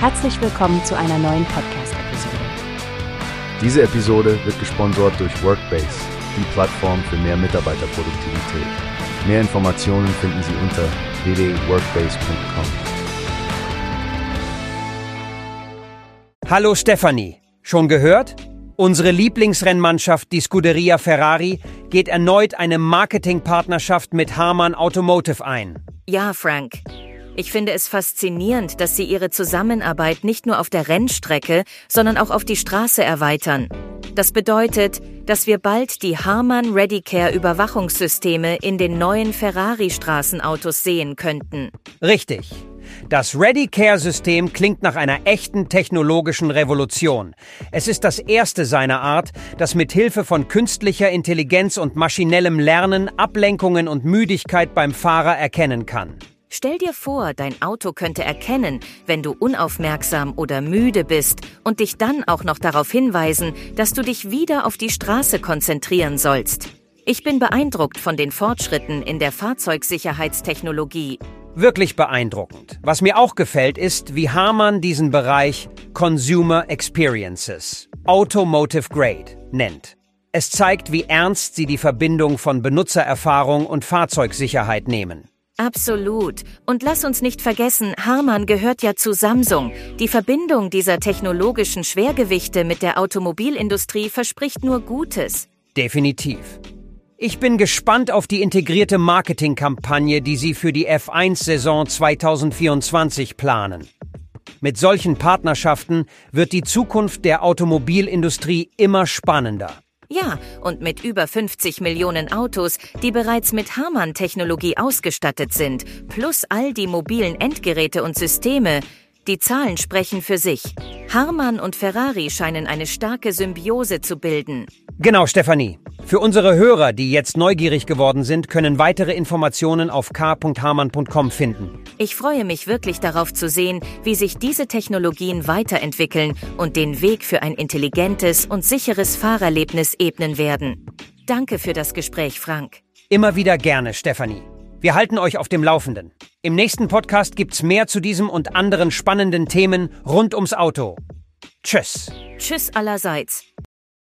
Herzlich willkommen zu einer neuen Podcast-Episode. Diese Episode wird gesponsert durch Workbase, die Plattform für mehr Mitarbeiterproduktivität. Mehr Informationen finden Sie unter www.workbase.com. Hallo Stefanie, schon gehört? Unsere Lieblingsrennmannschaft, die Scuderia Ferrari, geht erneut eine Marketingpartnerschaft mit Harman Automotive ein. Ja, Frank. Ich finde es faszinierend, dass Sie Ihre Zusammenarbeit nicht nur auf der Rennstrecke, sondern auch auf die Straße erweitern. Das bedeutet, dass wir bald die Harman Readycare Überwachungssysteme in den neuen Ferrari-Straßenautos sehen könnten. Richtig. Das Readycare-System klingt nach einer echten technologischen Revolution. Es ist das erste seiner Art, das mit Hilfe von künstlicher Intelligenz und maschinellem Lernen Ablenkungen und Müdigkeit beim Fahrer erkennen kann. Stell dir vor, dein Auto könnte erkennen, wenn du unaufmerksam oder müde bist und dich dann auch noch darauf hinweisen, dass du dich wieder auf die Straße konzentrieren sollst. Ich bin beeindruckt von den Fortschritten in der Fahrzeugsicherheitstechnologie. Wirklich beeindruckend. Was mir auch gefällt, ist, wie Hamann diesen Bereich Consumer Experiences, Automotive Grade, nennt. Es zeigt, wie ernst sie die Verbindung von Benutzererfahrung und Fahrzeugsicherheit nehmen. Absolut. Und lass uns nicht vergessen, Harman gehört ja zu Samsung. Die Verbindung dieser technologischen Schwergewichte mit der Automobilindustrie verspricht nur Gutes. Definitiv. Ich bin gespannt auf die integrierte Marketingkampagne, die Sie für die F1-Saison 2024 planen. Mit solchen Partnerschaften wird die Zukunft der Automobilindustrie immer spannender. Ja, und mit über 50 Millionen Autos, die bereits mit Harman-Technologie ausgestattet sind, plus all die mobilen Endgeräte und Systeme, die Zahlen sprechen für sich. Harman und Ferrari scheinen eine starke Symbiose zu bilden. Genau, Stefanie. Für unsere Hörer, die jetzt neugierig geworden sind, können weitere Informationen auf k.harman.com finden. Ich freue mich wirklich darauf zu sehen, wie sich diese Technologien weiterentwickeln und den Weg für ein intelligentes und sicheres Fahrerlebnis ebnen werden. Danke für das Gespräch, Frank. Immer wieder gerne, Stefanie. Wir halten euch auf dem Laufenden. Im nächsten Podcast gibt's mehr zu diesem und anderen spannenden Themen rund ums Auto. Tschüss. Tschüss allerseits.